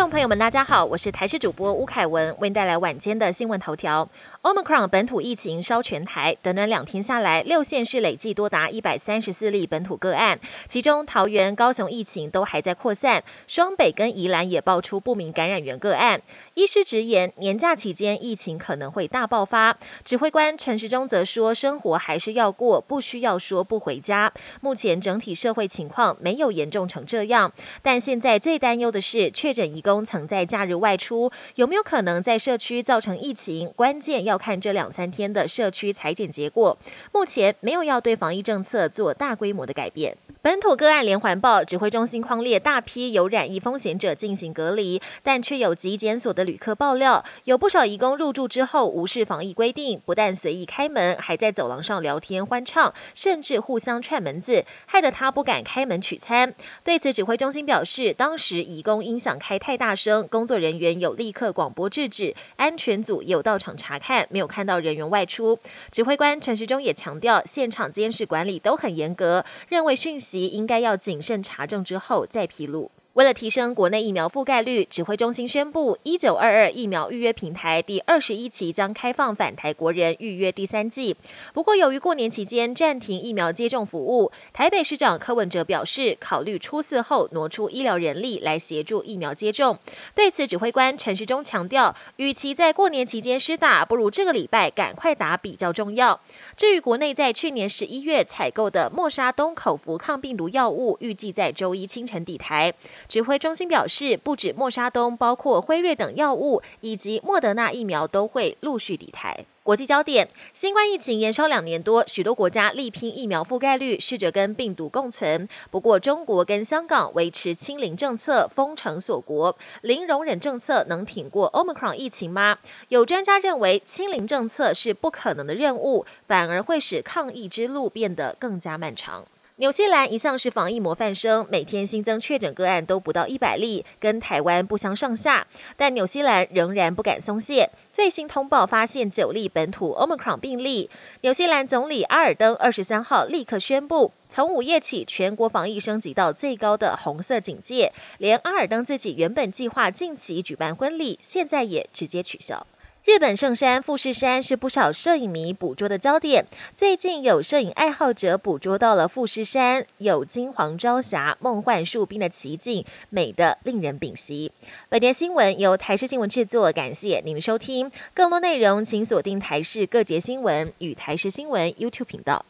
众朋友们，大家好，我是台视主播吴凯文，为您带来晚间的新闻头条。Omicron 本土疫情烧全台，短短两天下来，六县市累计多达一百三十四例本土个案，其中桃园、高雄疫情都还在扩散，双北跟宜兰也爆出不明感染源个案。医师直言，年假期间疫情可能会大爆发。指挥官陈时中则说，生活还是要过，不需要说不回家。目前整体社会情况没有严重成这样，但现在最担忧的是确诊一个工。曾在假日外出，有没有可能在社区造成疫情？关键要看这两三天的社区裁剪结果。目前没有要对防疫政策做大规模的改变。本土个案连环爆，指挥中心框列大批有染疫风险者进行隔离，但却有极检所的旅客爆料，有不少移工入住之后无视防疫规定，不但随意开门，还在走廊上聊天欢唱，甚至互相串门子，害得他不敢开门取餐。对此，指挥中心表示，当时移工音响开太大声，工作人员有立刻广播制止，安全组也有到场查看，没有看到人员外出。指挥官陈时中也强调，现场监视管理都很严格，认为讯息。即应该要谨慎查证之后再披露。为了提升国内疫苗覆盖率，指挥中心宣布，一九二二疫苗预约平台第二十一期将开放返台国人预约第三季。不过，由于过年期间暂停疫苗接种服务，台北市长柯文哲表示，考虑初四后挪出医疗人力来协助疫苗接种。对此，指挥官陈时中强调，与其在过年期间施打，不如这个礼拜赶快打比较重要。至于国内在去年十一月采购的莫沙东口服抗病毒药物，预计在周一清晨抵台。指挥中心表示，不止莫沙东，包括辉瑞等药物以及莫德纳疫苗都会陆续抵台。国际焦点：新冠疫情延烧两年多，许多国家力拼疫苗覆盖率，试着跟病毒共存。不过，中国跟香港维持清零政策，封城锁国，零容忍政策能挺过 Omicron 疫情吗？有专家认为，清零政策是不可能的任务，反而会使抗疫之路变得更加漫长。纽西兰一向是防疫模范生，每天新增确诊个案都不到一百例，跟台湾不相上下。但纽西兰仍然不敢松懈，最新通报发现九例本土 Omicron 病例。纽西兰总理阿尔登二十三号立刻宣布，从午夜起全国防疫升级到最高的红色警戒，连阿尔登自己原本计划近期举办婚礼，现在也直接取消。日本圣山富士山是不少摄影迷捕捉的焦点。最近有摄影爱好者捕捉到了富士山有金黄朝霞、梦幻树冰的奇景，美得令人屏息。本节新闻由台视新闻制作，感谢您的收听。更多内容请锁定台视各节新闻与台视新闻 YouTube 频道。